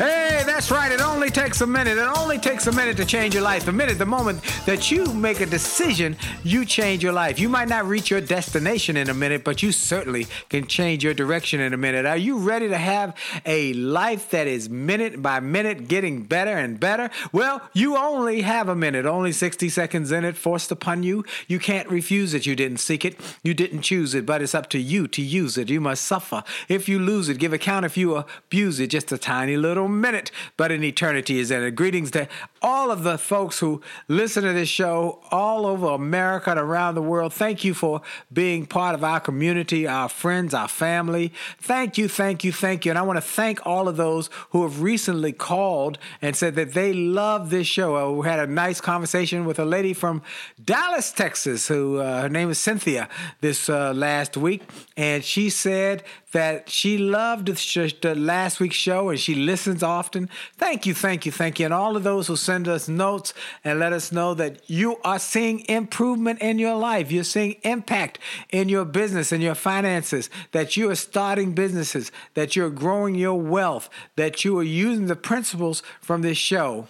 Hey, that's right. It only takes a minute. It only takes a minute to change your life. A minute, the moment that you make a decision, you change your life. You might not reach your destination in a minute, but you certainly can change your direction in a minute. Are you ready to have a life that is minute by minute getting better and better? Well, you only have a minute, only 60 seconds in it forced upon you. You can't refuse it. You didn't seek it, you didn't choose it, but it's up to you to use it. You must suffer. If you lose it, give account if you abuse it. Just a tiny little minute, but an eternity is in it. Greetings to all of the folks who listen to this show all over America and around the world. Thank you for being part of our community, our friends, our family. Thank you, thank you, thank you. And I want to thank all of those who have recently called and said that they love this show. Uh, we had a nice conversation with a lady from Dallas, Texas, who uh, her name is Cynthia, this uh, last week, and she said that she loved the, sh- the last week's show and she listens often. Thank you, thank you, thank you. And all of those who send us notes and let us know that you are seeing improvement in your life. You're seeing impact in your business and your finances, that you are starting businesses, that you're growing your wealth, that you are using the principles from this show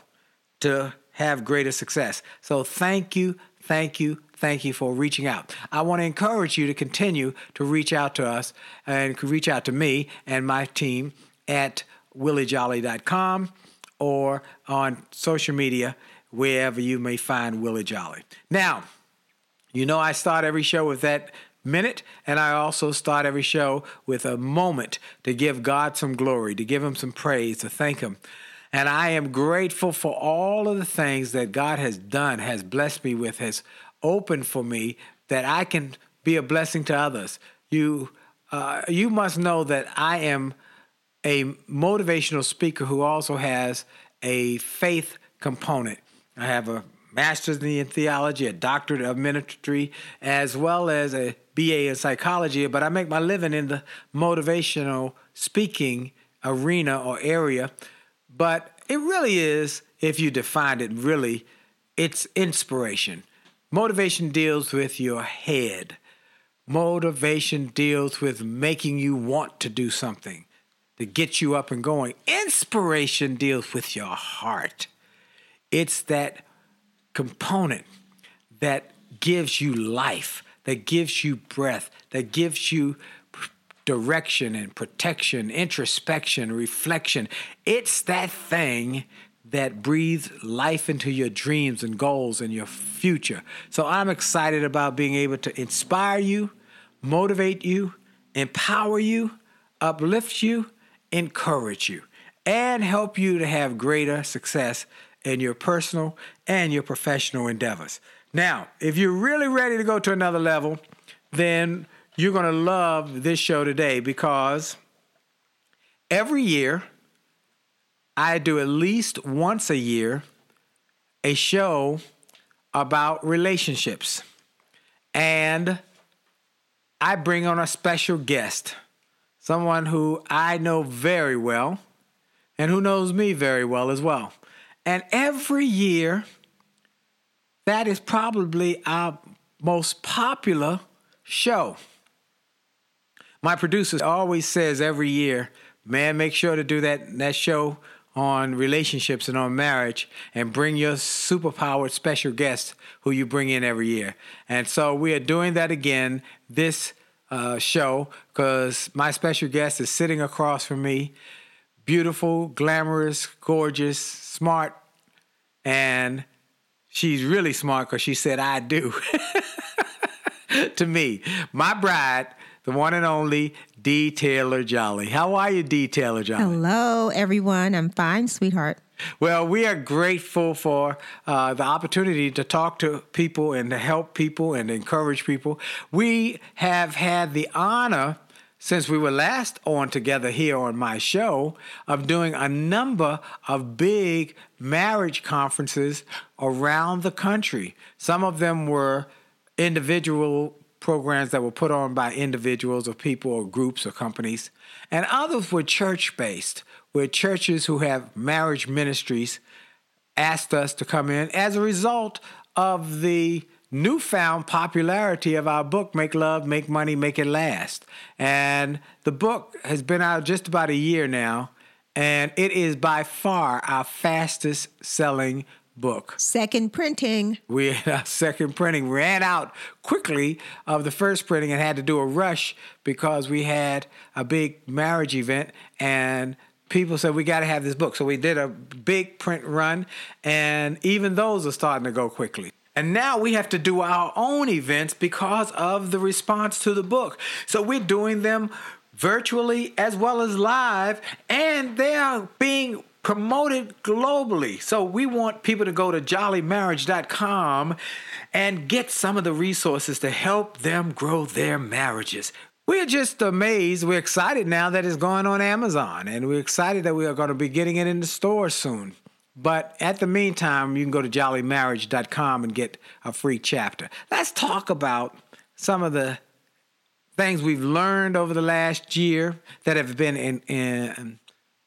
to have greater success. So thank you, thank you, thank you for reaching out. I want to encourage you to continue to reach out to us and reach out to me and my team at williejolly.com or on social media, wherever you may find Willie Jolly. Now, you know, I start every show with that minute, and I also start every show with a moment to give God some glory, to give Him some praise, to thank Him. And I am grateful for all of the things that God has done, has blessed me with, has opened for me that I can be a blessing to others. You, uh, you must know that I am a motivational speaker who also has a faith component. I have a master's in theology, a doctorate of ministry, as well as a BA in psychology, but I make my living in the motivational speaking arena or area. But it really is, if you define it really, it's inspiration. Motivation deals with your head. Motivation deals with making you want to do something to get you up and going. Inspiration deals with your heart. It's that component that gives you life, that gives you breath, that gives you direction and protection, introspection, reflection. It's that thing that breathes life into your dreams and goals and your future. So I'm excited about being able to inspire you, motivate you, empower you, uplift you, encourage you, and help you to have greater success in your personal and your professional endeavors. Now, if you're really ready to go to another level, then you're going to love this show today because every year I do at least once a year a show about relationships. And I bring on a special guest, someone who I know very well and who knows me very well as well. And every year, that is probably our most popular show. My producer always says every year, man, make sure to do that, that show on relationships and on marriage and bring your superpowered special guest who you bring in every year. And so we are doing that again this uh, show because my special guest is sitting across from me. Beautiful, glamorous, gorgeous, smart, and she's really smart because she said, I do. to me, my bride, the one and only D. Taylor Jolly. How are you, D. Taylor Jolly? Hello, everyone. I'm fine, sweetheart. Well, we are grateful for uh, the opportunity to talk to people and to help people and encourage people. We have had the honor since we were last on together here on my show of doing a number of big marriage conferences around the country. Some of them were individual programs that were put on by individuals or people or groups or companies, and others were church based, where churches who have marriage ministries asked us to come in as a result of the newfound popularity of our book, Make Love, Make Money, Make It Last. And the book has been out just about a year now, and it is by far our fastest selling book. Second printing. We had our second printing ran out quickly of the first printing and had to do a rush because we had a big marriage event and people said we got to have this book. So we did a big print run and even those are starting to go quickly. And now we have to do our own events because of the response to the book. So we're doing them virtually as well as live, and they are being promoted globally. So we want people to go to jollymarriage.com and get some of the resources to help them grow their marriages. We're just amazed. We're excited now that it's going on Amazon, and we're excited that we are going to be getting it in the store soon. But at the meantime, you can go to jollymarriage.com and get a free chapter. Let's talk about some of the things we've learned over the last year that have been in, in,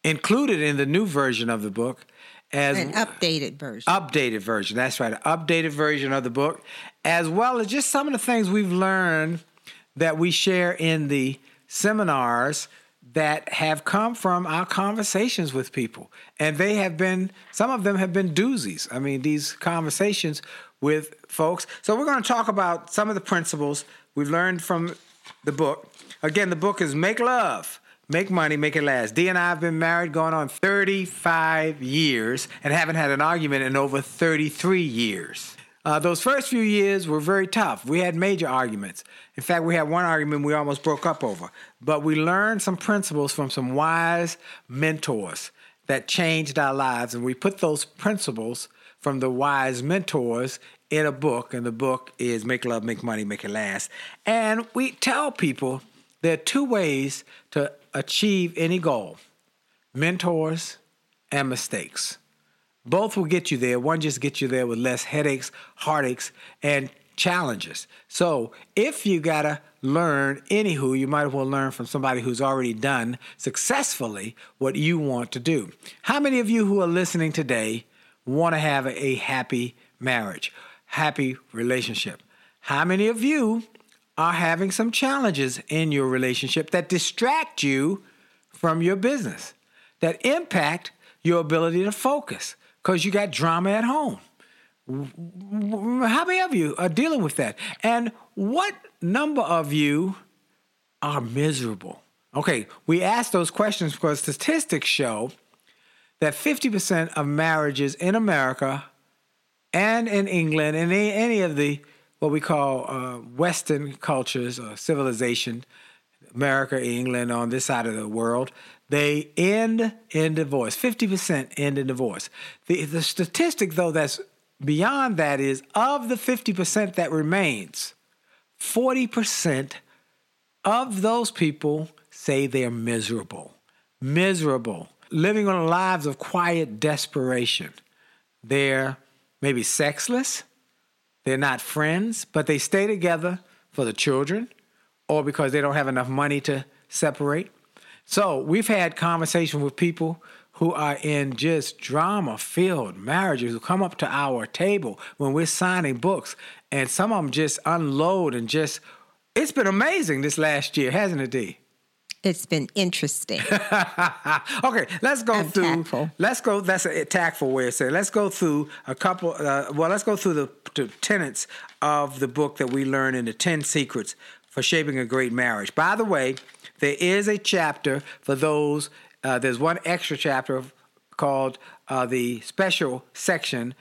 included in the new version of the book as an updated version. Updated version. That's right. An updated version of the book, as well as just some of the things we've learned that we share in the seminars that have come from our conversations with people. And they have been, some of them have been doozies. I mean, these conversations with folks. So we're going to talk about some of the principles we've learned from the book. Again, the book is Make Love Make money, make it last. D and I have been married going on 35 years and haven't had an argument in over 33 years. Uh, those first few years were very tough. We had major arguments. In fact, we had one argument we almost broke up over. But we learned some principles from some wise mentors that changed our lives. And we put those principles from the wise mentors in a book. And the book is Make Love, Make Money, Make It Last. And we tell people there are two ways to achieve any goal mentors and mistakes. Both will get you there. One just gets you there with less headaches, heartaches, and challenges. So if you gotta learn, anywho, you might as well learn from somebody who's already done successfully what you want to do. How many of you who are listening today want to have a happy marriage, happy relationship? How many of you are having some challenges in your relationship that distract you from your business, that impact your ability to focus because you got drama at home. How many of you are dealing with that? And what number of you are miserable? Okay, we ask those questions because statistics show that 50% of marriages in America and in England and any of the what we call uh, Western cultures or civilization, America, England, on this side of the world, they end in divorce. 50% end in divorce. The, the statistic, though, that's beyond that is of the 50% that remains, 40% of those people say they're miserable. Miserable. living on lives of quiet desperation. They're maybe sexless, they're not friends, but they stay together for the children or because they don't have enough money to separate. So we've had conversation with people who are in just drama filled marriages who come up to our table when we're signing books, and some of them just unload and just, it's been amazing this last year, hasn't it, Dee? It's been interesting. okay, let's go through. tactful. Let's go. That's a tactful way of saying. it. Let's go through a couple. Uh, well, let's go through the, the tenets of the book that we learn in the Ten Secrets for Shaping a Great Marriage. By the way, there is a chapter for those. Uh, there's one extra chapter called uh, the special section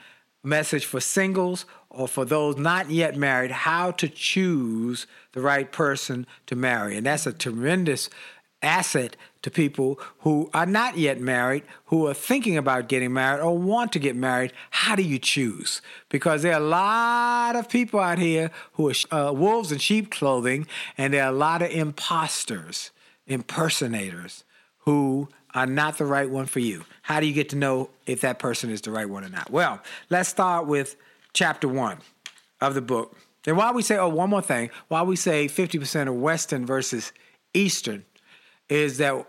message for singles or for those not yet married how to choose the right person to marry and that's a tremendous asset to people who are not yet married, who are thinking about getting married or want to get married. How do you choose? Because there are a lot of people out here who are uh, wolves in sheep clothing, and there are a lot of imposters, impersonators who are not the right one for you. How do you get to know if that person is the right one or not? Well, let's start with chapter one of the book. And while we say, oh, one more thing, while we say 50% of Western versus Eastern, is that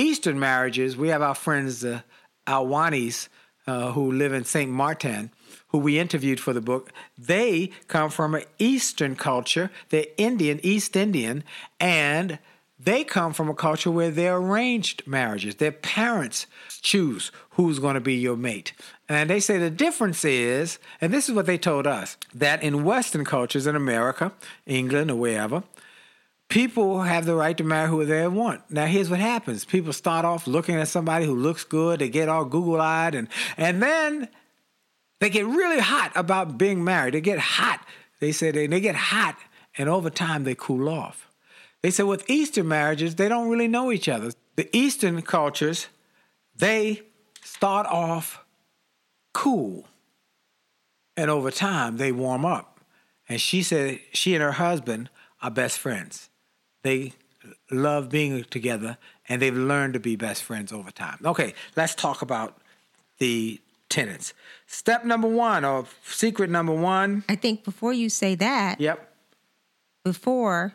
Eastern marriages, we have our friends, the Alwanis, uh, who live in St. Martin, who we interviewed for the book. They come from an Eastern culture. They're Indian, East Indian, and they come from a culture where they're arranged marriages. Their parents choose who's going to be your mate. And they say the difference is, and this is what they told us, that in Western cultures in America, England, or wherever, people have the right to marry who they want. Now, here's what happens: people start off looking at somebody who looks good, they get all Google-eyed, and and then they get really hot about being married. They get hot. They say they, they get hot, and over time they cool off. They say with Eastern marriages, they don't really know each other. The Eastern cultures, they start off cool, and over time they warm up. And she said she and her husband are best friends. They love being together and they've learned to be best friends over time. Okay, let's talk about the tenants. Step number one, or secret number one. I think before you say that, Yep. before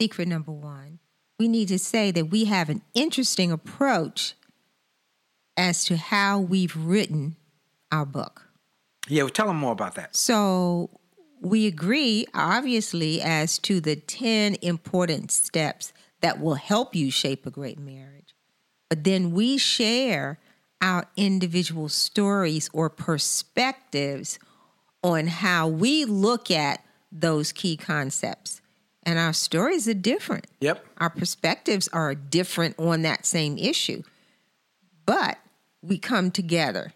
secret number one, we need to say that we have an interesting approach as to how we've written our book. Yeah, well, tell them more about that. So we agree, obviously, as to the 10 important steps that will help you shape a great marriage. But then we share our individual stories or perspectives on how we look at those key concepts. And our stories are different. Yep. Our perspectives are different on that same issue. But we come together.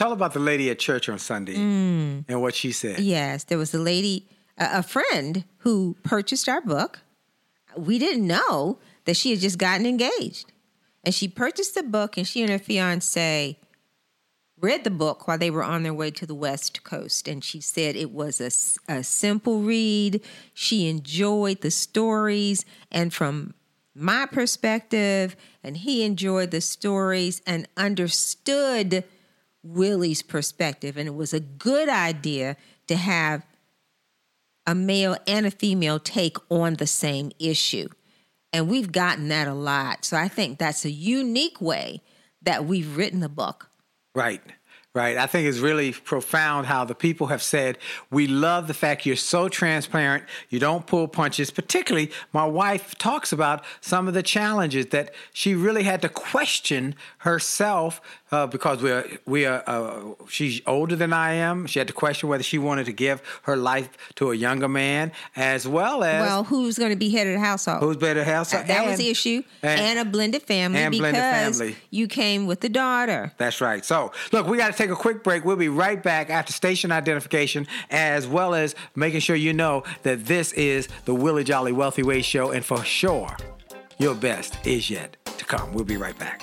Tell about the lady at church on Sunday Mm. and what she said. Yes, there was a lady, a, friend who purchased our book. We didn't know that she had just gotten engaged. And she purchased the book, and she and her fiance read the book while they were on their way to the West Coast. And she said it was a, a simple read. She enjoyed the stories. And from my perspective, and he enjoyed the stories and understood Willie's perspective. And it was a good idea to have a male and a female take on the same issue. And we've gotten that a lot. So I think that's a unique way that we've written the book. Right. Right. I think it's really profound how the people have said, we love the fact you're so transparent, you don't pull punches. Particularly, my wife talks about some of the challenges that she really had to question herself uh, because we're, we are, uh, she's older than I am. She had to question whether she wanted to give her life to a younger man, as well as Well, who's going to be head of the household? who's better house. that, that was the issue. and- And, a blended family and because blended family. you came with the daughter. That's right. So, look, we got to take a quick break. We'll be right back after station identification, as well as making sure you know that this is the Willie Jolly Wealthy Way Show, and for sure, your best is yet to come. We'll be right back.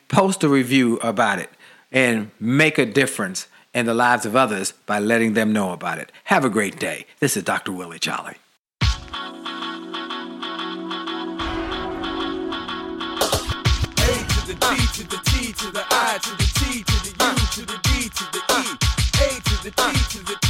post a review about it and make a difference in the lives of others by letting them know about it. Have a great day. This is Dr. Willie Jolly. to the T to the I to the T to the U to the D to the E. A to the T to the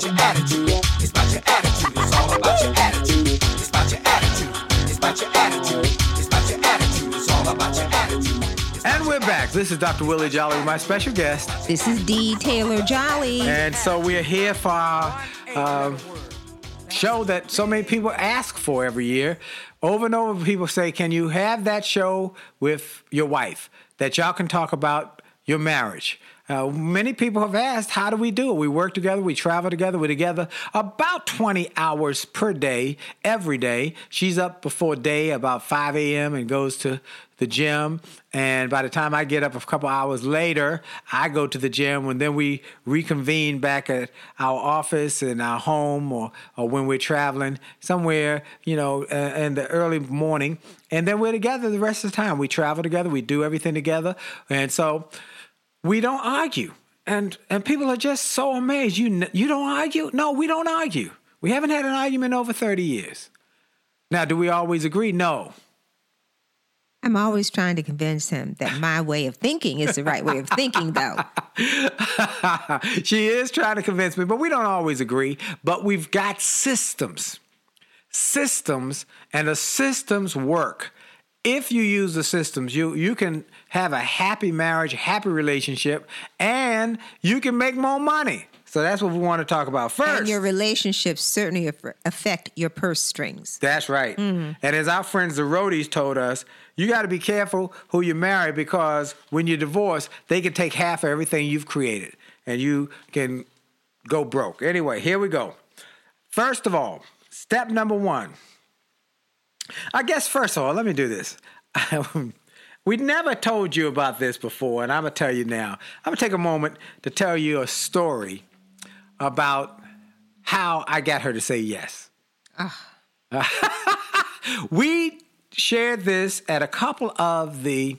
about your attitude. It's about your attitude. It's all about your attitude. It's about your attitude. It's about your attitude. It's about your attitude. It's all about your attitude. And we're back. This is Dr. Willie Jolly with my special guest. This is D. Taylor Jolly. And so we're here for our um, show that so many people ask for every year. Over and over, people say, Can you have that show with your wife that y'all can talk about your marriage? Uh, many people have asked, How do we do it? We work together, we travel together, we're together about 20 hours per day, every day. She's up before day about 5 a.m. and goes to the gym. And by the time I get up a couple hours later, I go to the gym and then we reconvene back at our office and our home or, or when we're traveling somewhere, you know, uh, in the early morning. And then we're together the rest of the time. We travel together, we do everything together. And so we don't argue. And, and people are just so amazed. You, you don't argue? No, we don't argue. We haven't had an argument over 30 years. Now, do we always agree? No. I'm always trying to convince him that my way of thinking is the right way of thinking, though. she is trying to convince me, but we don't always agree. But we've got systems. Systems, and the systems work. If you use the systems, you, you can have a happy marriage, happy relationship, and you can make more money. So that's what we want to talk about first. And your relationships certainly affect your purse strings. That's right. Mm. And as our friends the roadies told us, you got to be careful who you marry because when you divorce, they can take half of everything you've created and you can go broke. Anyway, here we go. First of all, step number one. I guess first of all, let me do this. Um, we never told you about this before, and I'm gonna tell you now. I'm gonna take a moment to tell you a story about how I got her to say yes. Ah. we shared this at a couple of the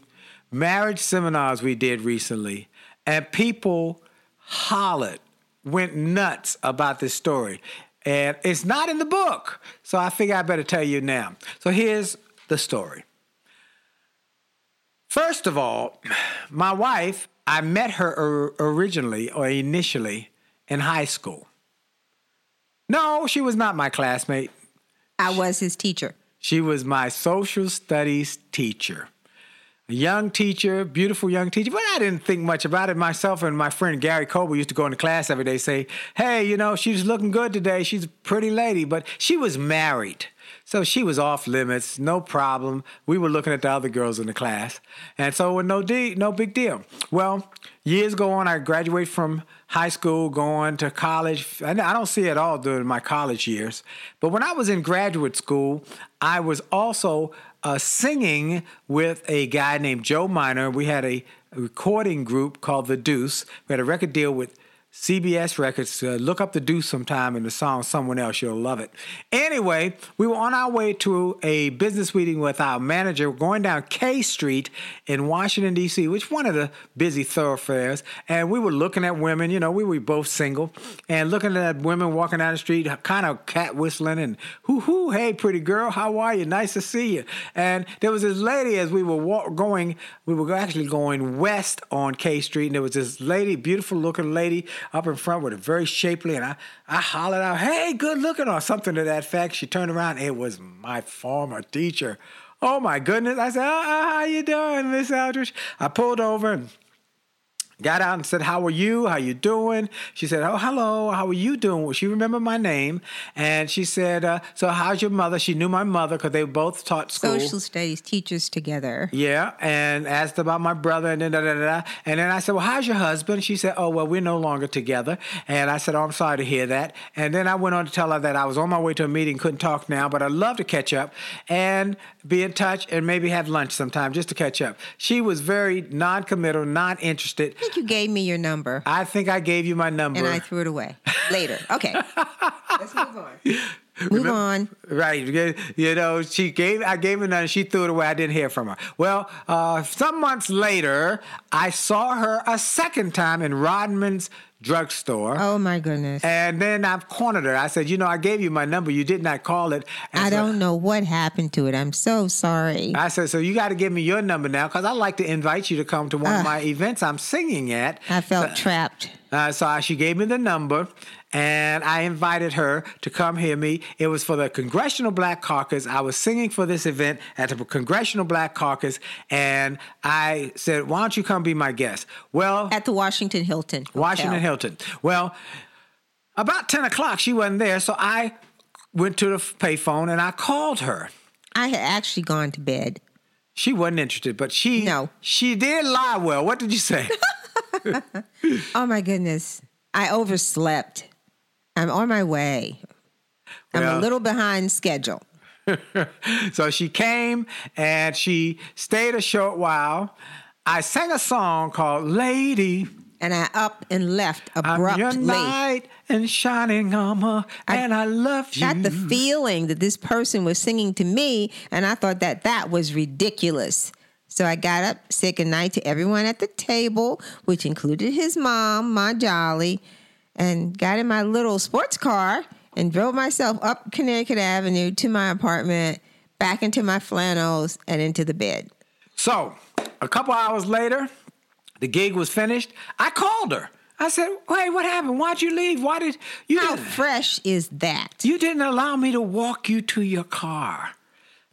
marriage seminars we did recently, and people hollered, went nuts about this story. And it's not in the book, so I figure I better tell you now. So here's the story. First of all, my wife, I met her originally or initially in high school. No, she was not my classmate. I was his teacher. She was my social studies teacher. A young teacher, beautiful young teacher, but I didn't think much about it. Myself and my friend Gary Coble used to go into class every day, say, Hey, you know, she's looking good today. She's a pretty lady, but she was married. So she was off limits, no problem. We were looking at the other girls in the class, and so with no de- no big deal. Well, years go on. I graduate from high school, going to college. I don't see it all during my college years, but when I was in graduate school, I was also uh, singing with a guy named Joe Miner. We had a recording group called The Deuce. We had a record deal with CBS Records. Uh, look up the Deuce sometime in the song Someone Else. You'll love it. Anyway, we were on our way to a business meeting with our manager We're going down K Street in Washington, D.C., which one of the busy thoroughfares. And we were looking at women, you know, we were both single, and looking at women walking down the street, kind of cat whistling and hoo hoo, hey, pretty girl, how are you? Nice to see you. And there was this lady as we were walk- going, we were actually going west on K Street, and there was this lady, beautiful looking lady up in front with a very shapely, and I, I hollered out, hey, good looking, or something to that fact. She turned around, it was my former teacher. Oh my goodness. I said, oh, how you doing, Miss Aldrich? I pulled over and got out and said, How are you? How you doing? She said, Oh, hello. How are you doing? Well, she remembered my name. And she said, uh, So how's your mother? She knew my mother because they both taught school. Social studies teachers together. Yeah, and asked about my brother, and then da, da, da, da. and then I said, "Well, how's your husband?" She said, "Oh, well, we're no longer together." And I said, "Oh, I'm sorry to hear that." And then I went on to tell her that I was on my way to a meeting, couldn't talk now, but I'd love to catch up and be in touch, and maybe have lunch sometime just to catch up. She was very non-committal, not interested. Think you gave me your number I think I gave you my number. and I threw it away later. Okay. Let's move on. Move on. Right, you know, she gave. I gave her none. She threw it away. I didn't hear from her. Well, uh, some months later, I saw her a second time in Rodman's drugstore. Oh my goodness. And then I've cornered her. I said, you know, I gave you my number. You did not call it. And I so- don't know what happened to it. I'm so sorry. I said, so you got to give me your number now because I'd like to invite you to come to one of Ah. my events I'm singing at. I felt trapped. Uh, so I- she gave me the number, and I invited her to come hear me. It was for the Congressional Black Caucus. I was singing for this event at the Congressional Black Caucus, and I said, "Why don't you come be my guest?" Well, At the Washington Hilton. Hotel. Washington Hilton. Well, about ten o'clock, she wasn't there, so I went to the payphone and I called her. I had actually gone to bed. She wasn't interested, but she No. she did lie well. What did you say? Oh my goodness. I overslept. I'm on my way. I'm Well- a little behind schedule. so she came and she stayed a short while. I sang a song called Lady. And I up and left abruptly. I'm your knight in shining armor, and I love you. Got the feeling that this person was singing to me, and I thought that that was ridiculous. So I got up, said goodnight to everyone at the table, which included his mom, my Jolly, and got in my little sports car and drove myself up Connecticut Avenue to my apartment, back into my flannels, and into the bed. So, a couple hours later, the gig was finished. I called her. I said, "Hey, what happened? Why'd you leave? Why did you How fresh is that? you didn't allow me to walk you to your car?"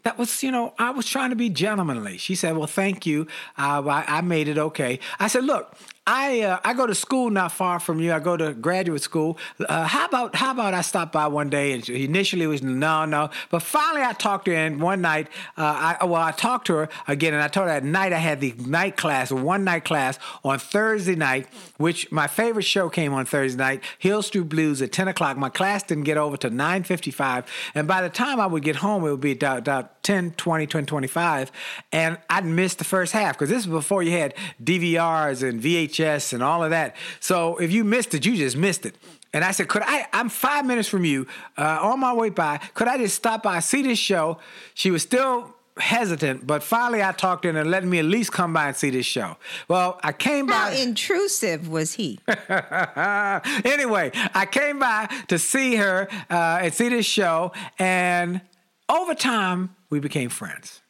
That was, you know, I was trying to be gentlemanly. She said, "Well, thank you. Uh, I, I made it okay." I said, "Look, I uh, I go to school not far from you. I go to graduate school. Uh, how about how about I stop by one day?" And initially was no, no, but finally I talked to her. And one night, uh, I well, I talked to her again, and I told her at night I had the night class, one night class on Thursday night, which my favorite show came on Thursday night, Hill Street Blues at ten o'clock. My class didn't get over to nine fifty-five, and by the time I would get home, it would be about, about 10, 20, 20, 25, and I'd missed the first half because this was before you had DVRs and VHS and all of that. So if you missed it, you just missed it. And I said, could I, I'm five minutes from you, uh, on my way by, could I just stop by, see this show? She was still hesitant, but finally I talked to her and let me at least come by and see this show. Well, I came How by. How intrusive was he? anyway, I came by to see her uh, and see this show, and over time, we became friends.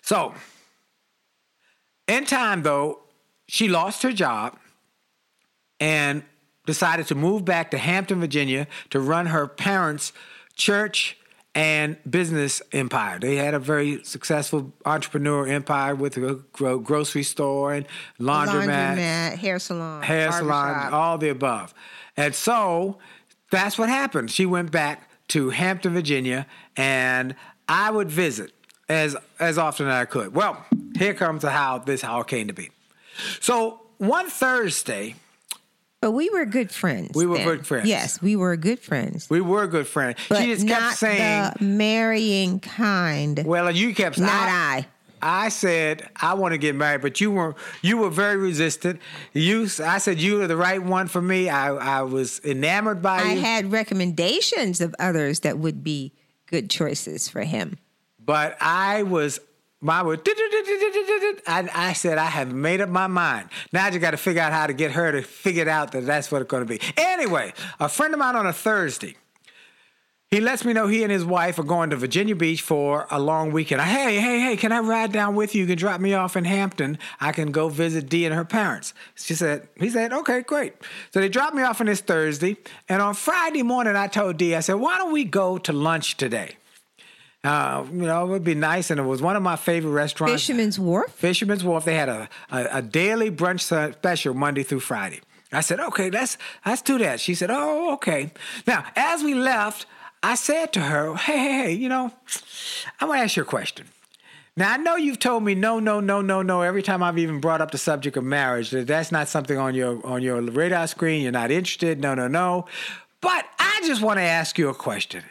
So, in time, though, she lost her job and decided to move back to Hampton, Virginia to run her parents' church and business empire. They had a very successful entrepreneur empire with a grocery store and laundromat Laundromat, hair salon, hair salon, barbershop. all the above. And so that's what happened. She went back to Hampton, Virginia, and I would visit as as often as I could. Well, here comes how this how it came to be. So one Thursday, But we were good friends. We were then. good friends. Yes, we were good friends. we were good friends. But she just not kept saying, the marrying kind. "Well, you kept not I. I said I want to get married, but you were you were very resistant. You, I said you were the right one for me. I, I was enamored by I you, had recommendations of others that would be good choices for him. but I was my was. I, I said I have made up my mind. Now I just got to figure out how to get her to figure it out that that's what it's going to be. Anyway, a friend of mine on a Thursday. He lets me know he and his wife are going to Virginia Beach for a long weekend. I, hey, hey, hey, can I ride down with you? You can drop me off in Hampton. I can go visit Dee and her parents. She said, he said, okay, great. So they dropped me off on this Thursday. And on Friday morning, I told Dee, I said, why don't we go to lunch today? Uh, you know, it would be nice. And it was one of my favorite restaurants. Fisherman's Wharf. Fisherman's Wharf. They had a, a, a daily brunch special Monday through Friday. I said, okay, let's let's do that. She said, oh, okay. Now, as we left, I said to her, hey, hey, hey, you know, I'm gonna ask you a question. Now I know you've told me no, no, no, no, no every time I've even brought up the subject of marriage that that's not something on your on your radar screen. You're not interested. No, no, no. But I just want to ask you a question.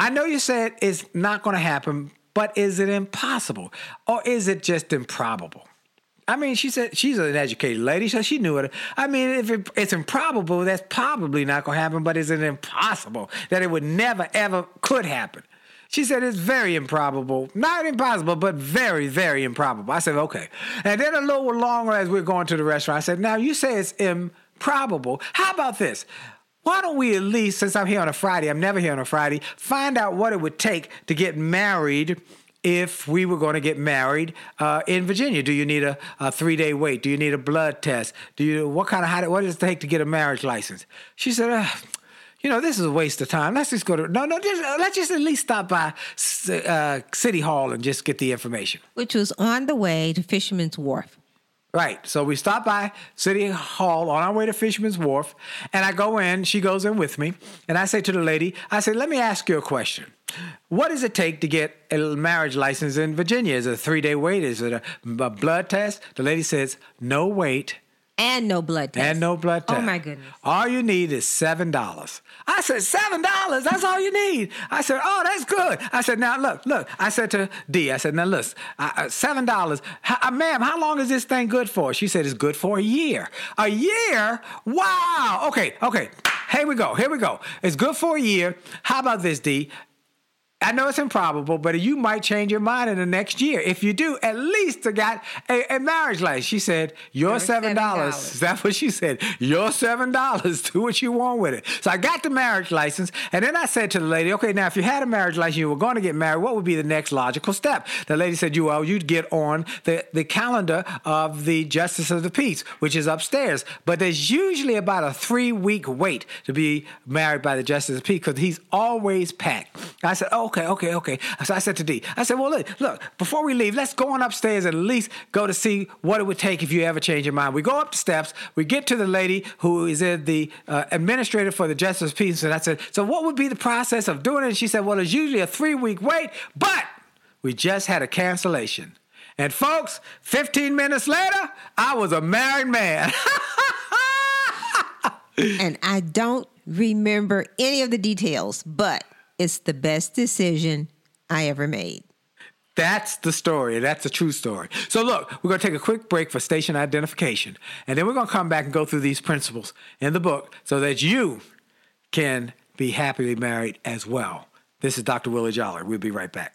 I know you said it's not going to happen, but is it impossible or is it just improbable? I mean, she said she's an educated lady, so she knew it. I mean, if it, it's improbable, that's probably not going to happen, but is it impossible that it would never, ever could happen? She said it's very improbable. Not impossible, but very, very improbable. I said, okay. And then a little longer as we're going to the restaurant, I said, now you say it's improbable. How about this? Why don't we at least, since I'm here on a Friday, I'm never here on a Friday, find out what it would take to get married if we were going to get married uh, in Virginia. Do you need a, a three day wait? Do you need a blood test? Do you what kind of how, what does it take to get a marriage license? She said, uh, you know, this is a waste of time. Let's just go to no, no. Just, let's just at least stop by uh, City Hall and just get the information. Which was on the way to Fisherman's Wharf. Right. So we stop by City Hall on our way to Fisherman's Wharf, and I go in. She goes in with me, and I say to the lady, I say, "Let me ask you a question. What does it take to get a marriage license in Virginia? Is it a three day wait? Is it a, a blood test?" The lady says, "No wait." And no blood test. And no blood test. Oh my goodness. All you need is seven dollars. I said, seven dollars, that's all you need. I said, oh, that's good. I said, now look, look. I said to Dee, I said, now listen, uh, seven dollars. Uh, ma'am, how long is this thing good for? She said, it's good for a year. A year? Wow. Okay, okay. Here we go. Here we go. It's good for a year. How about this, Dee? I know it's improbable, but you might change your mind in the next year. If you do, at least I got a, a marriage license. She said, Your seven dollars. That's what she said. Your seven dollars. Do what you want with it. So I got the marriage license, and then I said to the lady, Okay, now if you had a marriage license, you were going to get married, what would be the next logical step? The lady said, You well, you'd get on the, the calendar of the Justice of the Peace, which is upstairs. But there's usually about a three-week wait to be married by the Justice of the Peace because he's always packed. I said, Oh, okay, okay, okay. So I said to Dee, I said, well, look, look, before we leave, let's go on upstairs and at least go to see what it would take if you ever change your mind. We go up the steps, we get to the lady who is the uh, administrator for the Justice Peace. And I said, so what would be the process of doing it? And she said, well, it's usually a three week wait, but we just had a cancellation. And folks, 15 minutes later, I was a married man. and I don't remember any of the details, but it's the best decision I ever made. That's the story. That's a true story. So, look, we're going to take a quick break for station identification, and then we're going to come back and go through these principles in the book so that you can be happily married as well. This is Dr. Willie Jolly. We'll be right back.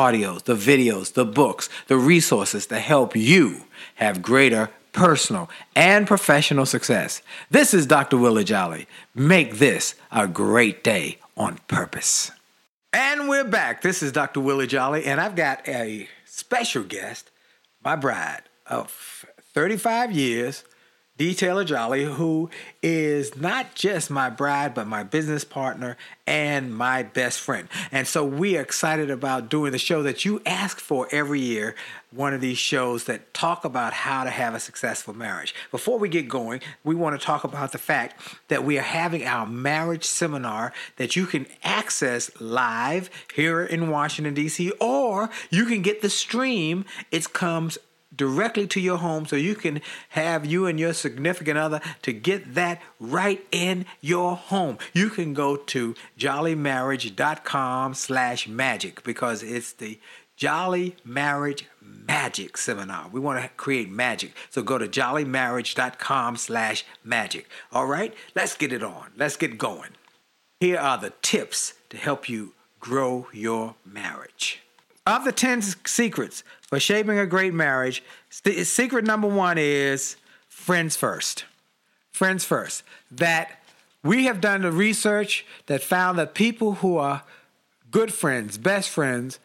audios, the videos, the books, the resources to help you have greater personal and professional success. This is Dr. Willie Jolly. Make this a great day on purpose. And we're back. This is Dr. Willie Jolly, and I've got a special guest, my bride of 35 years, D. Taylor Jolly, who is not just my bride, but my business partner and my best friend. And so we are excited about doing the show that you ask for every year, one of these shows that talk about how to have a successful marriage. Before we get going, we want to talk about the fact that we are having our marriage seminar that you can access live here in Washington, D.C., or you can get the stream. It comes directly to your home so you can have you and your significant other to get that right in your home. You can go to jollymarriage.com slash magic because it's the Jolly Marriage Magic Seminar. We want to create magic. So go to jollymarriage.com slash magic. All right, let's get it on. Let's get going. Here are the tips to help you grow your marriage. Of the 10 secrets for shaping a great marriage, secret number one is friends first. Friends first. That we have done the research that found that people who are good friends, best friends,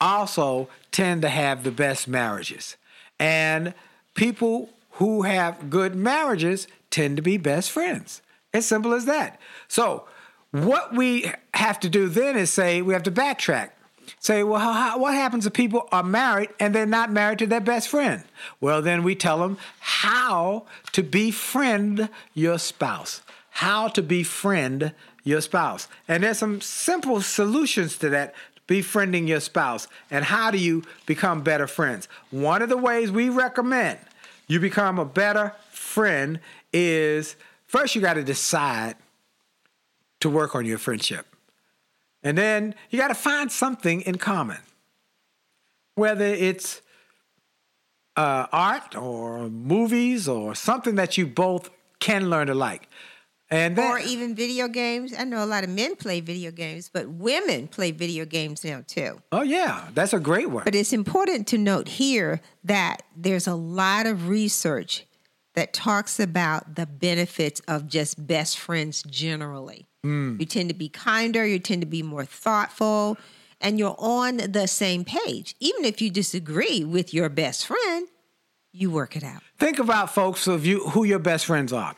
also tend to have the best marriages. And people who have good marriages tend to be best friends. As simple as that. So, what we have to do then is say we have to backtrack. Say, well, how, how, what happens if people are married and they're not married to their best friend? Well, then we tell them how to befriend your spouse, how to befriend your spouse. And there's some simple solutions to that befriending your spouse. And how do you become better friends? One of the ways we recommend you become a better friend is first you got to decide to work on your friendship. And then you got to find something in common, whether it's uh, art or movies or something that you both can learn to like. And then, or even video games. I know a lot of men play video games, but women play video games now too. oh yeah, that's a great one. But it's important to note here that there's a lot of research that talks about the benefits of just best friends generally. You tend to be kinder, you tend to be more thoughtful, and you're on the same page. Even if you disagree with your best friend, you work it out. Think about folks of you who your best friends are.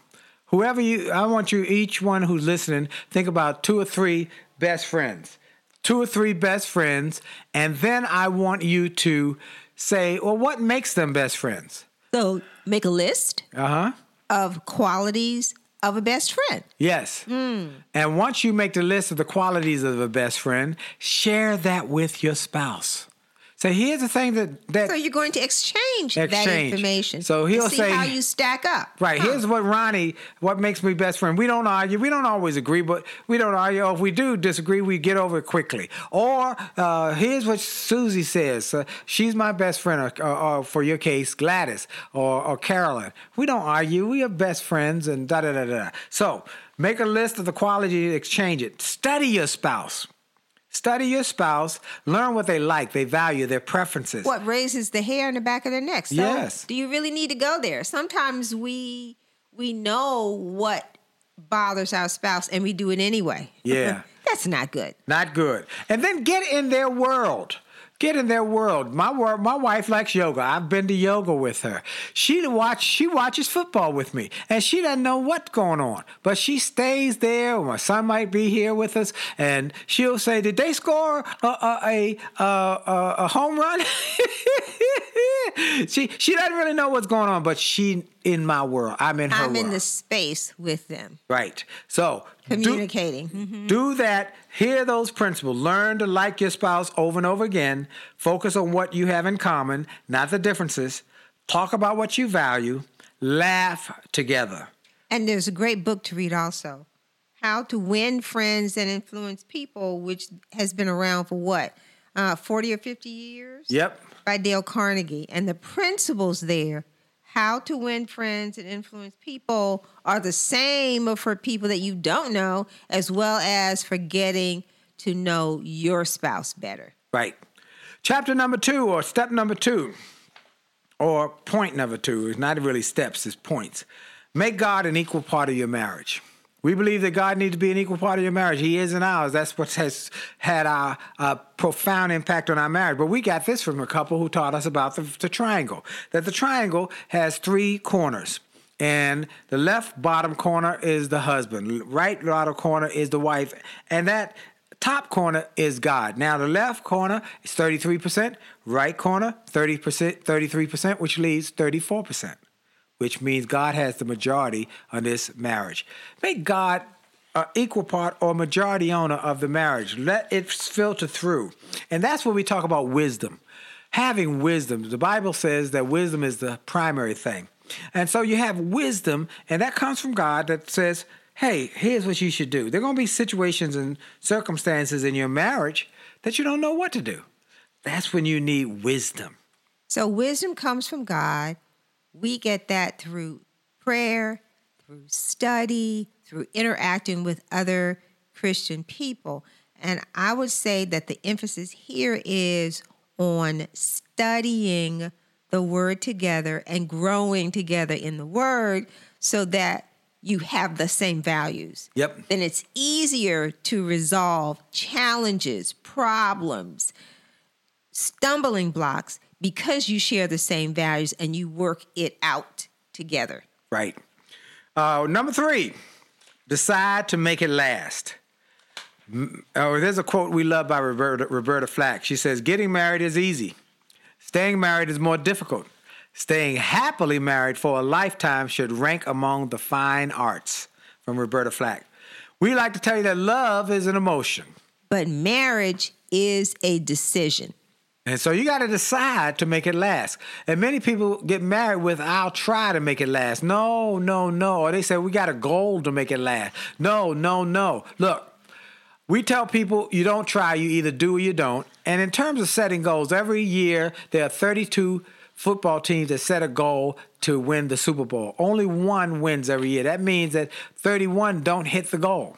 Whoever you, I want you, each one who's listening, think about two or three best friends, two or three best friends, and then I want you to say, well, what makes them best friends? So make a list Uh huh. of qualities of a best friend. Yes. Hmm. And once you make the list of the qualities of a best friend, share that with your spouse. Say, here's the thing that that So you're going to exchange, that Exchange. information. So he'll see say- how you stack up. Right. Huh. Here's what Ronnie, what makes me best friend. We don't argue. We don't always agree, but we don't argue. If we do disagree, we get over it quickly. Or uh, here's what Susie says. Uh, she's my best friend, or, or, or for your case, Gladys or, or Carolyn. We don't argue. We are best friends and da da da da. So make a list of the quality, exchange it. Study your spouse. Study your spouse. Learn what they like, they value, their preferences. what raises the hair on the back of their neck. So Yes. do you really need to go there? Sometimes we we know what bothers our spouse and we do it anyway. Yeah. That's not good. Not good. And then get in their world. Get in their world. My wor- my wife likes yoga. I've been to yoga with her. She watch she watches football with me, and she doesn't know what's going on, but she stays there. My son might be here with us, and she'll say, "Did they score a a a, a, a home run?" she she doesn't really know what's going on, but she in my world. I'm in her I'm in the space with them, right. So do- communicating. Mhm. do that. Hear those principles. Learn to like your spouse over and over again. Focus on what you have in common, not the differences. Talk about what you value. Laugh together. And there's a great book to read also How to Win Friends and Influence People, which has been around for what, uh, 40 or 50 years? Yep. By Dale Carnegie. And the principles there, how to win friends and influence people, are the same for people that you don't know, as well as for getting to know your spouse better. Right. Chapter number two, or step number two, or point number two, is not really steps, it's points. Make God an equal part of your marriage. We believe that God needs to be an equal part of your marriage. He is in ours. That's what has had a, profound impact on our marriage. But we got this from a couple who taught us about the, the triangle. That the triangle has three corners. And the left bottom corner is the husband, right bottom corner is the wife, and that top corner is God. Now the left corner is 33%, right corner 30%, 33%, which leaves 34%, which means God has the majority on this marriage. Make God an equal part or majority owner of the marriage. Let it filter through. And that's when we talk about wisdom. Having wisdom. The Bible says that wisdom is the primary thing. And so you have wisdom, and that comes from God that says, hey, here's what you should do. There are going to be situations and circumstances in your marriage that you don't know what to do. That's when you need wisdom. So wisdom comes from God. We get that through prayer, through study, through interacting with other Christian people. And I would say that the emphasis here is on studying the word together and growing together in the word so that you have the same values. Yep. Then it's easier to resolve challenges, problems, stumbling blocks because you share the same values and you work it out together. Right. Uh, number three, decide to make it last. Oh, there's a quote we love by Roberta, Roberta Flack. She says, Getting married is easy, staying married is more difficult. Staying happily married for a lifetime should rank among the fine arts. From Roberta Flack. We like to tell you that love is an emotion. But marriage is a decision. And so you got to decide to make it last. And many people get married with, I'll try to make it last. No, no, no. Or they say, we got a goal to make it last. No, no, no. Look, we tell people you don't try, you either do or you don't. And in terms of setting goals, every year there are 32 football teams that set a goal to win the Super Bowl. Only one wins every year. That means that 31 don't hit the goal.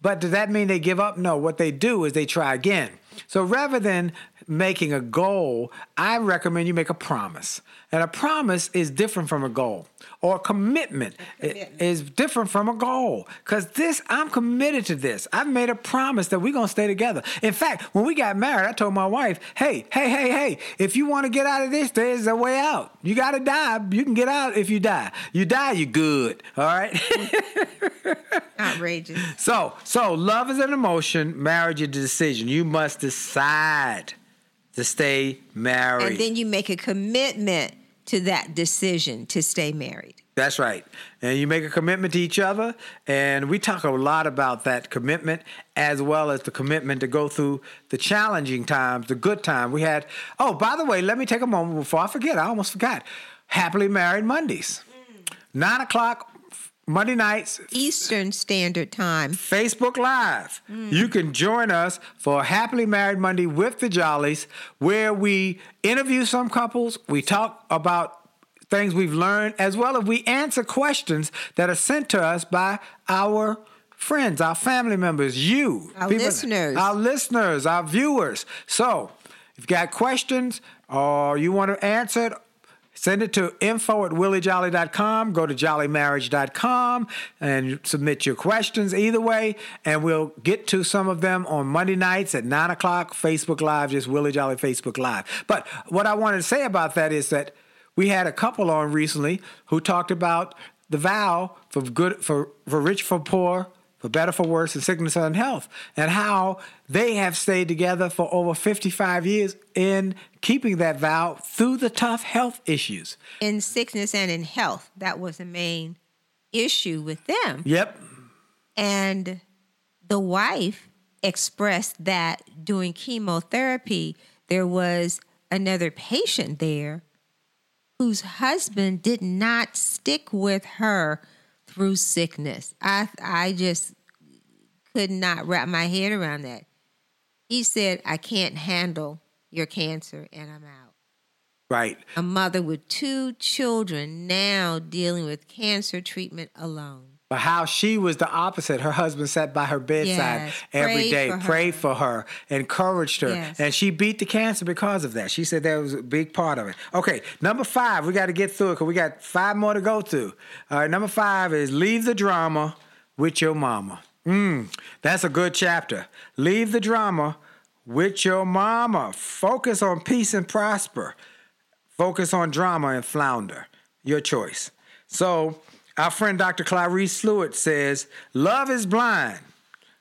But does that mean they give up? No. What they do is they try again. So rather than making a goal, I recommend you make a promise. And a promise is different from a goal. Or a commitment, i- is different from a goal. Because this, I'm committed to this. I've made a promise that we're going to stay together. In fact, when we got married, I told my wife, hey, hey, hey, hey, if you want to get out of this, there's a way out. You got to die. You can get out if you die. You die, you're good. All right? Outrageous. So, so love is an emotion, marriage is a decision. You must decide to stay married. and then you make a commitment to that decision to stay married. That's right. And you make a commitment to each other. And we talk a lot about that commitment as well as the commitment to go through the challenging times, the good time. We had, oh, by the way, let me take a moment before I forget. I almost forgot. Happily Married Mondays. Mm. Nine o'clock Monday nights, Eastern Standard Time. Facebook Live. Mm. You can join us for Happily Married Monday with the Jollies, where we interview some couples, we talk about things we've learned, as well as we answer questions that are sent to us by our friends, our family members, you, Our listeners. our listeners, our viewers. So, if you got questions or you want to answer it, Send it to info at williejolly.com. Go to jollymarriage.com and submit your questions either way. And we'll get to some of them on Monday nights at 9 o'clock, Facebook Live, just Willie Jolly Facebook Live. But what I wanted to say about that is that we had a couple on recently who talked about the vow for good for, for rich for poor for better for worse in sickness and health and how they have stayed together for over 55 years in keeping that vow through the tough health issues In sickness and in health, that was the main issue with them. yep And the wife expressed that during chemotherapy, there was another patient there whose husband did not stick with her through sickness. I I just could not wrap my head around that. He said, I can't handle your cancer and I'm out. right A mother with two children now dealing with cancer treatment alone. But how she was the opposite her husband sat by her bedside Yes, every prayed day for her. prayed for her encouraged her Yes. and she beat the cancer because of that she said that was a big part of it okay number five we got to get through it because we got five more to go through all right number five is leave the drama with your mama mm, that's a good chapter leave the drama with your mama focus on peace and prosper focus on drama and flounder. Your choice. So, our friend Dr. Clarice Fluitt says, Love is blind,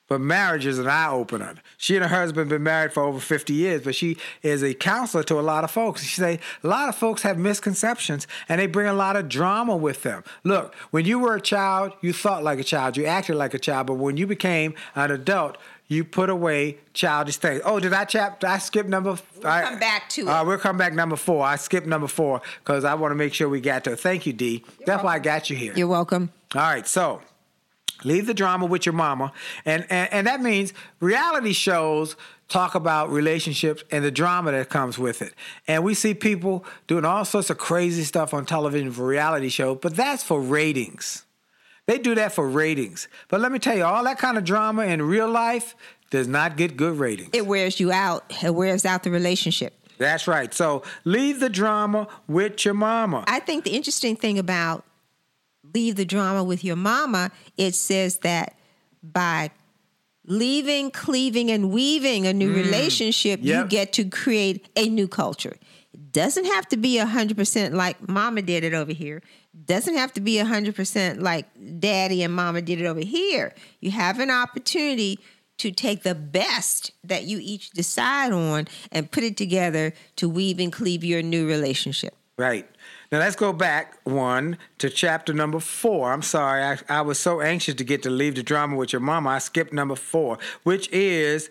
but marriage is an eye opener. She and her husband been married for over 50 years, but she is a counselor to a lot of folks. She say a lot of folks have misconceptions and they bring a lot of drama with them. Look, when you were a child, you thought like a child, you acted like a child, but when you became an adult, you put away childish things. Oh, did I chap? Did I skip number? We'll come back to it. Uh, we'll come back number four. I skipped number four because I want to make sure we got to. it. Thank you, D. That's why I got you here. You're welcome. All right, so leave the drama with your mama, and, and and that means reality shows talk about relationships and the drama that comes with it. And we see people doing all sorts of crazy stuff on television for reality shows, but that's for ratings. They do that for ratings. But let me tell you, all that kind of drama in real life does not get good ratings. It wears you out. It wears out the relationship. That's right. So leave the drama with your mama. I think the interesting thing about leave the drama with your mama, it says that by leaving, cleaving, and weaving a new mm. relationship, you get to create a new culture. It doesn't have to be 100% like mama did it over here. Doesn't have to be 100% like daddy and mama did it over here. You have an opportunity to take the best that you each decide on and put it together to weave and cleave your new relationship. Right. Now let's go back one to chapter number four. I'm sorry, I, I was so anxious to get to leave the drama with your mama. I skipped number four, which is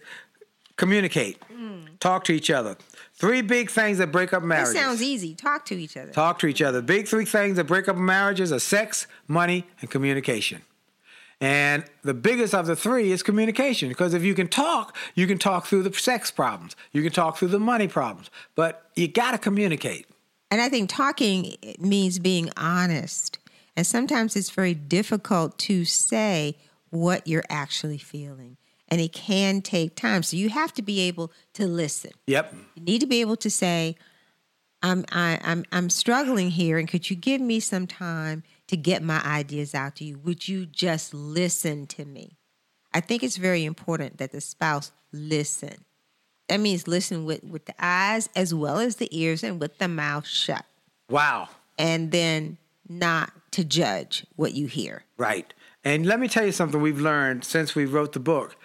communicate, mm. talk to each other. Three big things that break up marriages. That sounds easy. Talk to each other. Talk to each other. Big three things that break up marriages are sex, money, and communication. And the biggest of the three is communication because if you can talk, you can talk through the sex problems, you can talk through the money problems, but you got to communicate. And I think talking means being honest. And sometimes it's very difficult to say what you're actually feeling. And it can take time. So you have to be able to listen. Yep. You need to be able to say, I'm I, I'm I'm struggling here, and could you give me some time to get my ideas out to you? Would you just listen to me? I think it's very important that the spouse listen. That means listen with, with the eyes as well as the ears and with the mouth shut. Wow. And then not to judge what you hear. Right. And let me tell you something we've learned since we wrote the book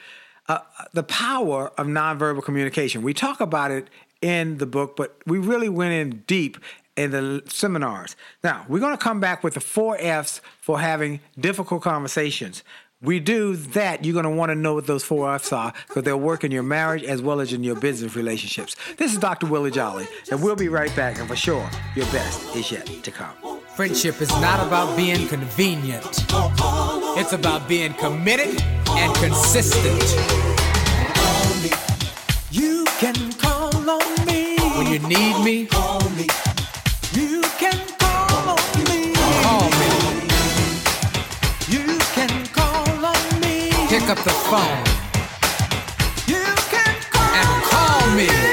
uh, the power of nonverbal communication. We talk about it in the book, but we really went in deep in the seminars. Now, we're going to come back with the four F's for having difficult conversations. We do that, you're going to want to know what those four F's are because they'll work in your marriage as well as in your business relationships. This is Dr. Willie Jolly, and we'll be right back. And for sure, your best is yet to come. Friendship is not about being convenient. It's about being committed and consistent. You can call on me. When you need me, Call me. Pick up the phone and call me.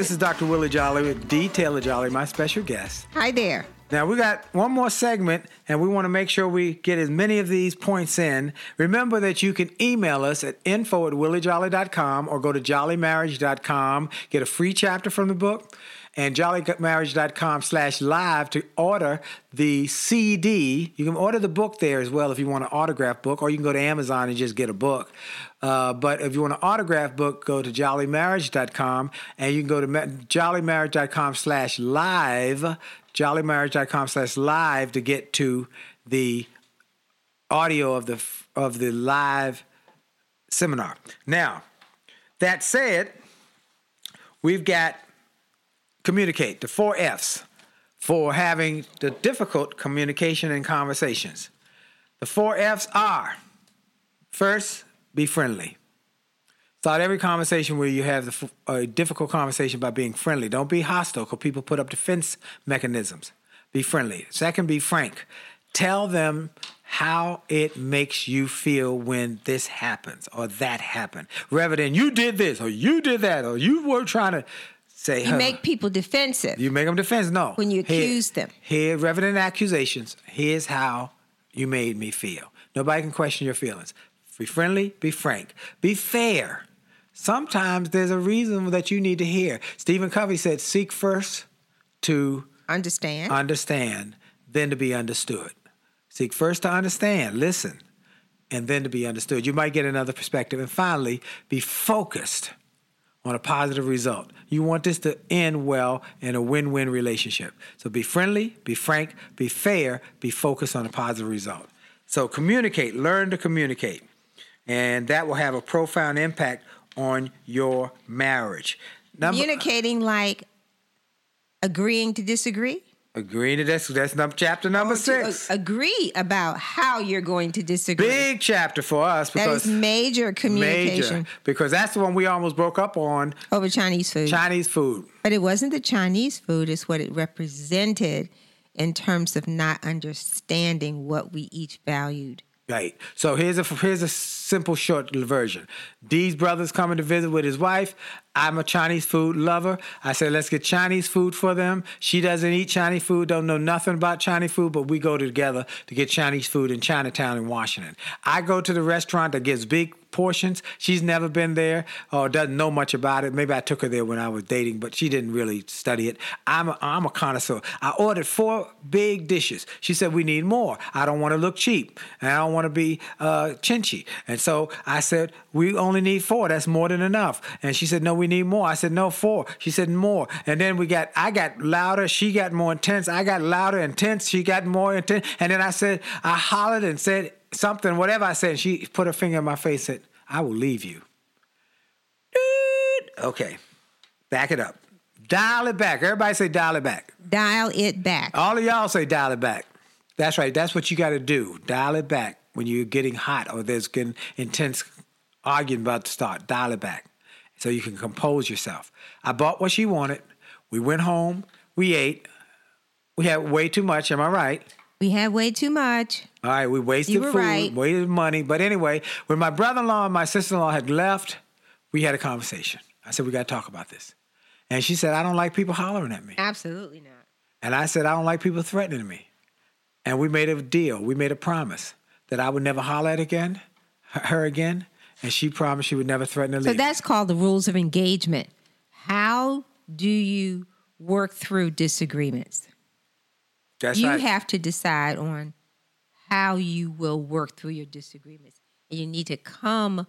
This is Dr. Willie Jolly with D. Taylor Jolly, my special guest. Hi there. Now we got one more segment, and we want to make sure we get as many of these points in. Remember that you can email us at info at williejolly.com or go to jollymarriage.com, get a free chapter from the book, and jollymarriage.com slash live to order the CD. You can order the book there as well if you want an autograph book, or you can go to Amazon and just get a book. Uh, but if you want an autograph book, go to jollymarriage.com and you can go to ma- jollymarriage.com slash live, jollymarriage.com slash live to get to the audio of the of the live seminar. Now, that said, we've got communicate, the four F's for having the difficult communication and conversations. The four F's are first, be friendly. Start every conversation where you have the, a difficult conversation by being friendly. Don't be hostile because people put up defense mechanisms. Be friendly. Second, be frank. Tell them how it makes you feel when this happens or that happened, rather than you did this or you did that or you were trying to say. You huh. make people defensive. You make them defensive. No. When you Here- accuse them. Here, rather than accusations, here's how you made me feel. Nobody can question your feelings. Be friendly, be frank, be fair. Sometimes there's a reason that you need to hear. Stephen Covey said, seek first to Understand? understand, then to be understood. Seek first to understand, listen, and then to be understood. You might get another perspective. And finally, be focused on a positive result. You want this to end well in a win win relationship. So be friendly, be frank, be fair, be focused on a positive result. So communicate, learn to communicate, and that will have a profound impact on your marriage. Number, Communicating like agreeing to disagree. Agreeing to this. That's oh, number, chapter number six. agree about how you're going to disagree. Big chapter for us because is major communication major because that's the one we almost broke up on over Chinese food. Chinese food. But it wasn't the Chinese food, it's what it represented in terms of not understanding what we each valued. Right. So here's a here's a simple short version. These brothers coming to visit with his wife. I'm a Chinese food lover. I said let's get Chinese food for them. She doesn't eat Chinese food, don't know nothing about Chinese food, but we go together to get Chinese food in Chinatown in Washington. I go to the restaurant that gives big portions. She's never been there or doesn't know much about it. Maybe I took her there when I was dating, but she didn't really study it. I'm a, I'm a connoisseur. I ordered four big dishes. She said we need more. I don't want to look cheap and I don't want to be uh, chinchy. And so I said we only need four. That's more than enough. And she said no, we need more. I said no, four. She said more. And then we got I got louder. She got more intense. I got louder, intense. She got more intense. And then I said I hollered and said something, whatever I said. And She put her finger in my face and said, I will leave you. Okay. Back it up. Dial it back. Everybody say dial it back. Dial it back. All of y'all say dial it back. That's right. That's what you got to do. Dial it back when you're getting hot or there's getting intense arguing about to start. Dial it back so you can compose yourself. I bought what she wanted. We went home. We ate. We had way too much. Am I right? We had way too much. All right, we wasted You were food, right. wasted money. But anyway, when my brother-in-law and my sister-in-law had left, we had a conversation. I said, we got to talk about this. And she said, I don't like people hollering at me. Absolutely not. And I said, I don't like people threatening me. And we made a deal. We made a promise that I would never holler at again, her again. And she promised she would never threaten to leave. So that's called the rules of engagement. How do you work through disagreements? That's you right. have to decide on how you will work through your disagreements. And you need to come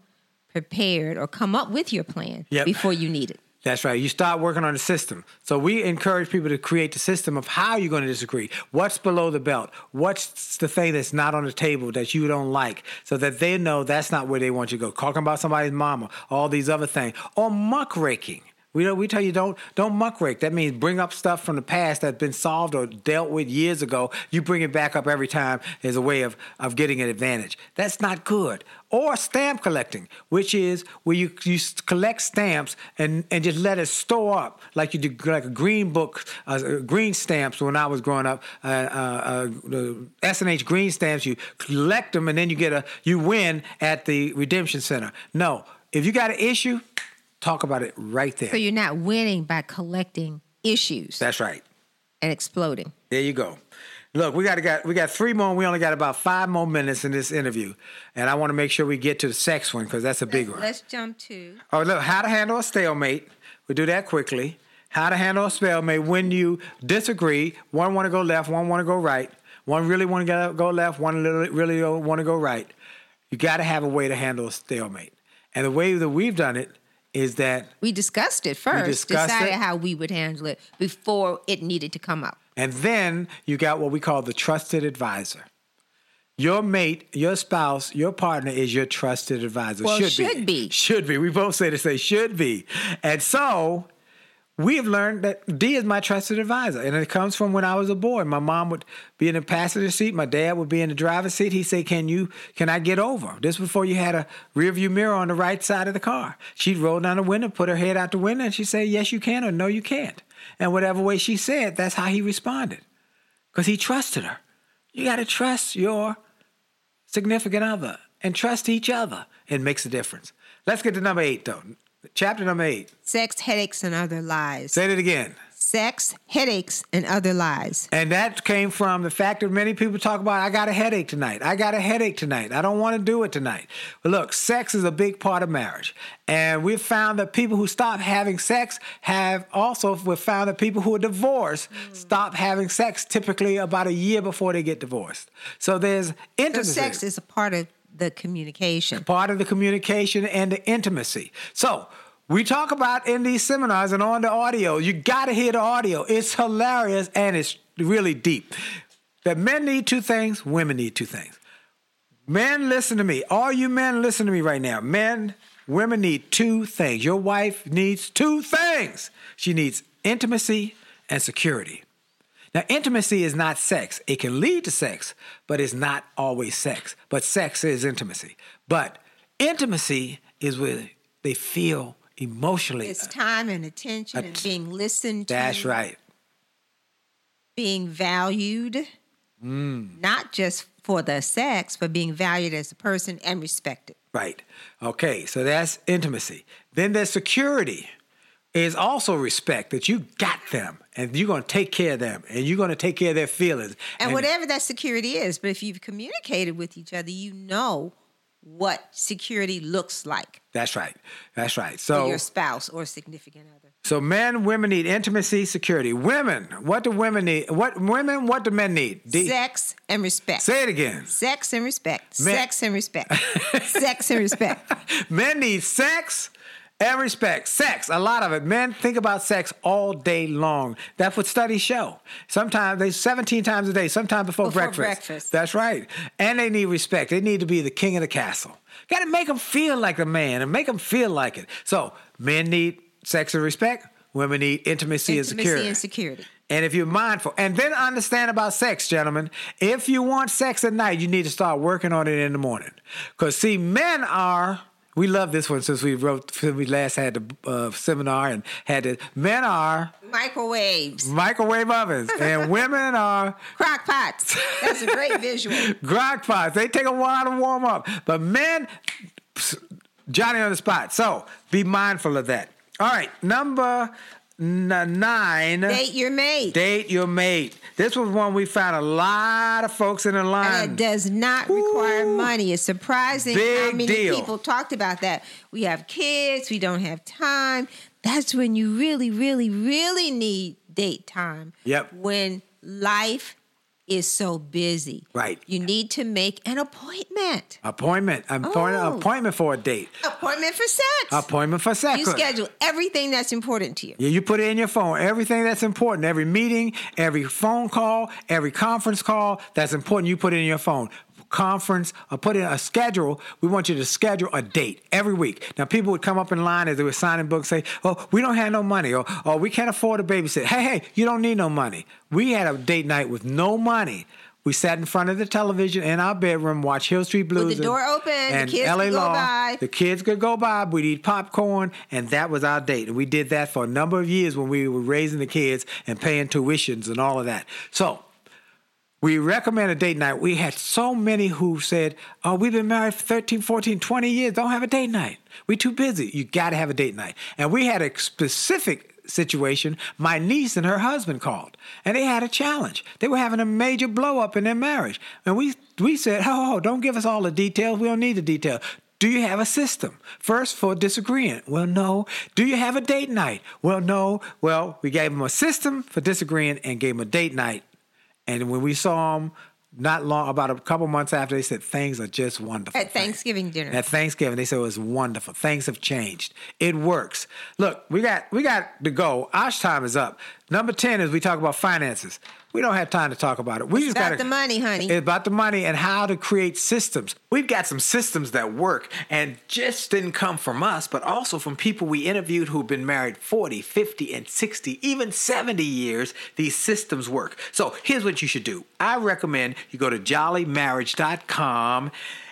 prepared or come up with your plan Yep. before you need it. That's right. You start working on the system. So we encourage people to create the system of how you're going to disagree. What's below the belt? What's the thing that's not on the table that you don't like? So that they know that's not where they want you to go. Talking about somebody's mama, all these other things. Or muckraking. We know we tell you don't don't muckrake. That means bring up stuff from the past that's been solved or dealt with years ago. You bring it back up every time as a way of of getting an advantage. That's not good. Or stamp collecting, which is where you you collect stamps and and just let it store up like you do like a green book, uh, uh, green stamps. When I was growing up, uh, uh, uh, the S green stamps, you collect them and then you get a you win at the redemption center. No, if you got an issue, talk about it right there. So you're not winning by collecting issues That's right. and exploding. There you go. Look, we got to got we got three more. We only got about five more minutes in this interview, and I want to make sure we get to the sex one because that's a big one. Let's jump to Oh, look, how to handle a stalemate. We do that quickly. How to handle a stalemate when you disagree. One want to go left, one want to go right. One really want to go left, one really, really want to go right. You got to have a way to handle a stalemate, and the way that we've done it is that we discussed it first, discussed decided it. how we would handle it before it needed to come up. And then you got what we call the trusted advisor. Your mate, your spouse, your partner is your trusted advisor. Well, should, should be. Should be. We both say to say should be. And so we have learned that D is my trusted advisor. And it comes from when I was a boy. My mom would be in the passenger seat, my dad would be in the driver's seat. He'd say, Can you can I get over? This before you had a rear view mirror on the right side of the car. She'd roll down the window, put her head out the window, and she'd say, Yes, you can, or no, you can't. And whatever way she said, that's how he responded. Because he trusted her. You gotta trust your significant other and trust each other. It makes a difference. Let's get to number eight though. Chapter number eight. Sex, headaches, and other lies. Say it again. Sex, headaches, and other lies. And that came from the fact that many people talk about, I got a headache tonight. I got a headache tonight. I don't want to do it tonight. But look, sex is a big part of marriage. And we've found that people who stop having sex have also, we've found that people who are divorced mm. stop having sex typically about a year before they get divorced. So there's So sex is a part of the communication. part of the communication and the intimacy. So we talk about in these seminars and on the audio. You got to hear the audio. It's hilarious and it's really deep. That men need two things, women need two things. Men, listen to me. All you men, listen to me right now. Men, women need two things. Your wife needs two things. She needs intimacy and security. Now, intimacy is not sex. It can lead to sex, but it's not always sex. But sex is intimacy. But intimacy is where they feel emotionally. It's time and attention and being listened to. That's right. Being valued, Mm. not just for the sex, but being valued as a person and respected. Right. Okay, so that's intimacy. Then there's security. Is also respect that you got them and you're going to take care of them and you're going to take care of their feelings. And, whatever that security is, but if you've communicated with each other, you know what security looks like That's right. That's right. So your spouse or significant other. so men, women need intimacy, security. Women, what do women need? What women, what do men need? D- Sex and respect. Say it again. Sex and respect. Men- Sex and respect. Sex and respect. Men need sex and respect. Sex, a lot of it. Men think about sex all day long. That's what studies show. Sometimes they 17 times a day, sometimes before, Before breakfast. breakfast. That's right. And they need respect. They need to be the king of the castle. Got to make them feel like a man and make them feel like it. So men need sex and respect. Women need intimacy, and Intimacy security. and security. And if you're mindful, and then understand about sex, gentlemen. If you want sex at night, you need to start working on it in the morning. Because see, men are. We love this one since we wrote since we last had the uh, seminar and had it. Men are Microwaves. microwave ovens, and women are Crock pots. That's a great visual. Crock pots. They take a while to warm up, but men, Johnny on the spot. So be mindful of that. All right, number n- nine. Date your mate. Date your mate. This was one we found a lot of folks in the And line. it does not require money. It's surprising how many deal. people talked about that. We have kids, we don't have time. That's when you really, really, really need date time. Yep. When life is so busy. Right. You need to make an appointment. Appointment. Appointment, Oh. appointment for a date. Appointment for sex. Appointment for sex. You schedule everything that's important to you. Yeah, you put it in your phone. Everything that's important, every meeting, every phone call, every conference call that's important, you put it in your phone. Conference, or put in a schedule. We want you to schedule a date every week. Now, people would come up in line as they were signing books, say, "Oh, we don't have no money," or "Oh, we can't afford a babysitter." Hey, hey, you don't need no money. We had a date night with no money. We sat in front of the television in our bedroom, watch Hill Street Blues, the door open, the kids could go by. The kids could go by. We'd eat popcorn, and that was our date. And we did that for a number of years when we were raising the kids and paying tuitions and all of that. So we recommend a date night. We had so many who said, Oh, we've been married for 13, 14, 20 years, don't have a date night. We're too busy. You got to have a date night. And we had a specific situation. My niece and her husband called, and they had a challenge. They were having a major blow up in their marriage. And we, we said, Oh, don't give us all the details. We don't need the details. Do you have a system? First, for disagreeing. Well, no. Do you have a date night? Well, no. Well, we gave them a system for disagreeing and gave them a date night. And when we saw them not long, about a couple months after, they said things are just wonderful. At Thanksgiving dinner. At Thanksgiving, they said it was wonderful. Things have changed. It works. Look, we got we got to go. Our time is up. Number ten is we talk about finances. We don't have time to talk about it. We just about got the money, honey. It's about the money and how to create systems. We've got some systems that work and just didn't come from us, but also from people we interviewed who've been married 40, 50, and 60, even 70 years. These systems work. So here's what you should do. I recommend you go to jollymarriage.com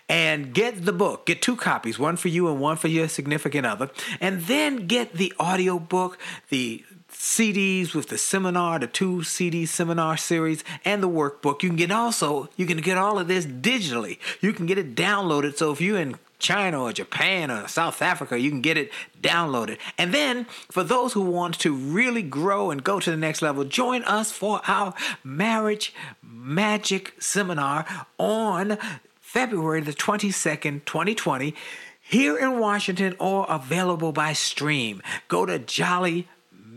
and get the book. Get two copies, one for you and one for your significant other. And then get the audio book, the CDs with the seminar, the two CD seminar series, and the workbook. You can get also, you can get all of this digitally. You can get it downloaded. So if you're in China or Japan or South Africa, you can get it downloaded. And then for those who want to really grow and go to the next level, join us for our marriage magic seminar on February the 22nd, 2020, here in Washington or available by stream. Go to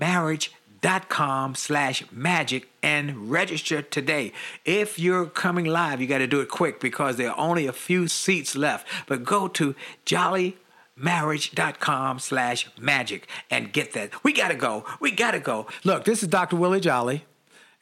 jollymarriage.com slash magic and register today. If you're coming live, you got to do it quick because there are only a few seats left. But go to jollymarriage.com slash magic and get that. We got to go. We got to go. Look, this is Dr. Willie Jolly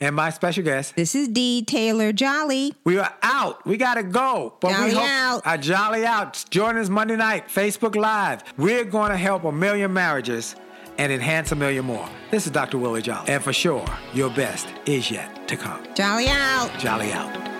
and my special guest. This is D. Taylor Jolly. We are out. We gotta go. But Jolly we hope out. Jolly out. Join us Monday night, Facebook Live. We're gonna help a million marriages and enhance a million more. This is Dr. Willie Jolly. And for sure, your best is yet to come. Jolly out. Jolly out.